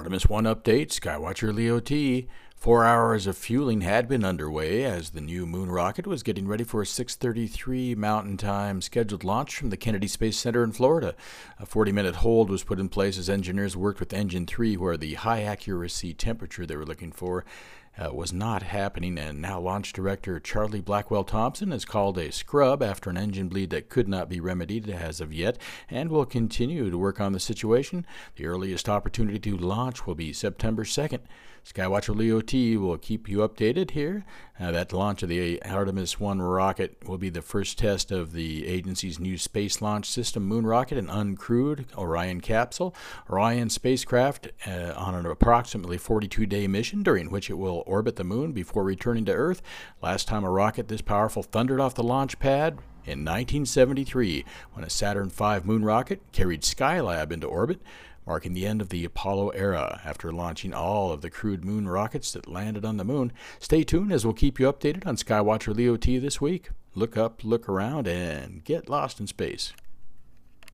Artemis 1 update, Skywatcher Leo T. Four hours of fueling had been underway as the new moon rocket was getting ready for a 6:33 Mountain Time scheduled launch from the Kennedy Space Center in Florida. A 40-minute hold was put in place as engineers worked with Engine 3, where the high accuracy temperature they were looking for uh, was not happening, and now launch director Charlie Blackwell Thompson has called a scrub after an engine bleed that could not be remedied as of yet, and will continue to work on the situation. The earliest opportunity to launch will be September 2nd. Skywatcher Leo T will keep you updated here. Uh, that launch of the Artemis 1 rocket will be the first test of the agency's new space launch system, Moon Rocket, an uncrewed Orion capsule. Orion spacecraft uh, on an approximately 42 day mission during which it will orbit the moon before returning to Earth. Last time a rocket this powerful thundered off the launch pad in 1973 when a Saturn V moon rocket carried Skylab into orbit, marking the end of the Apollo era after launching all of the crewed moon rockets that landed on the moon. Stay tuned as we'll keep you updated on Skywatcher Leo T this week. Look up, look around, and get lost in space.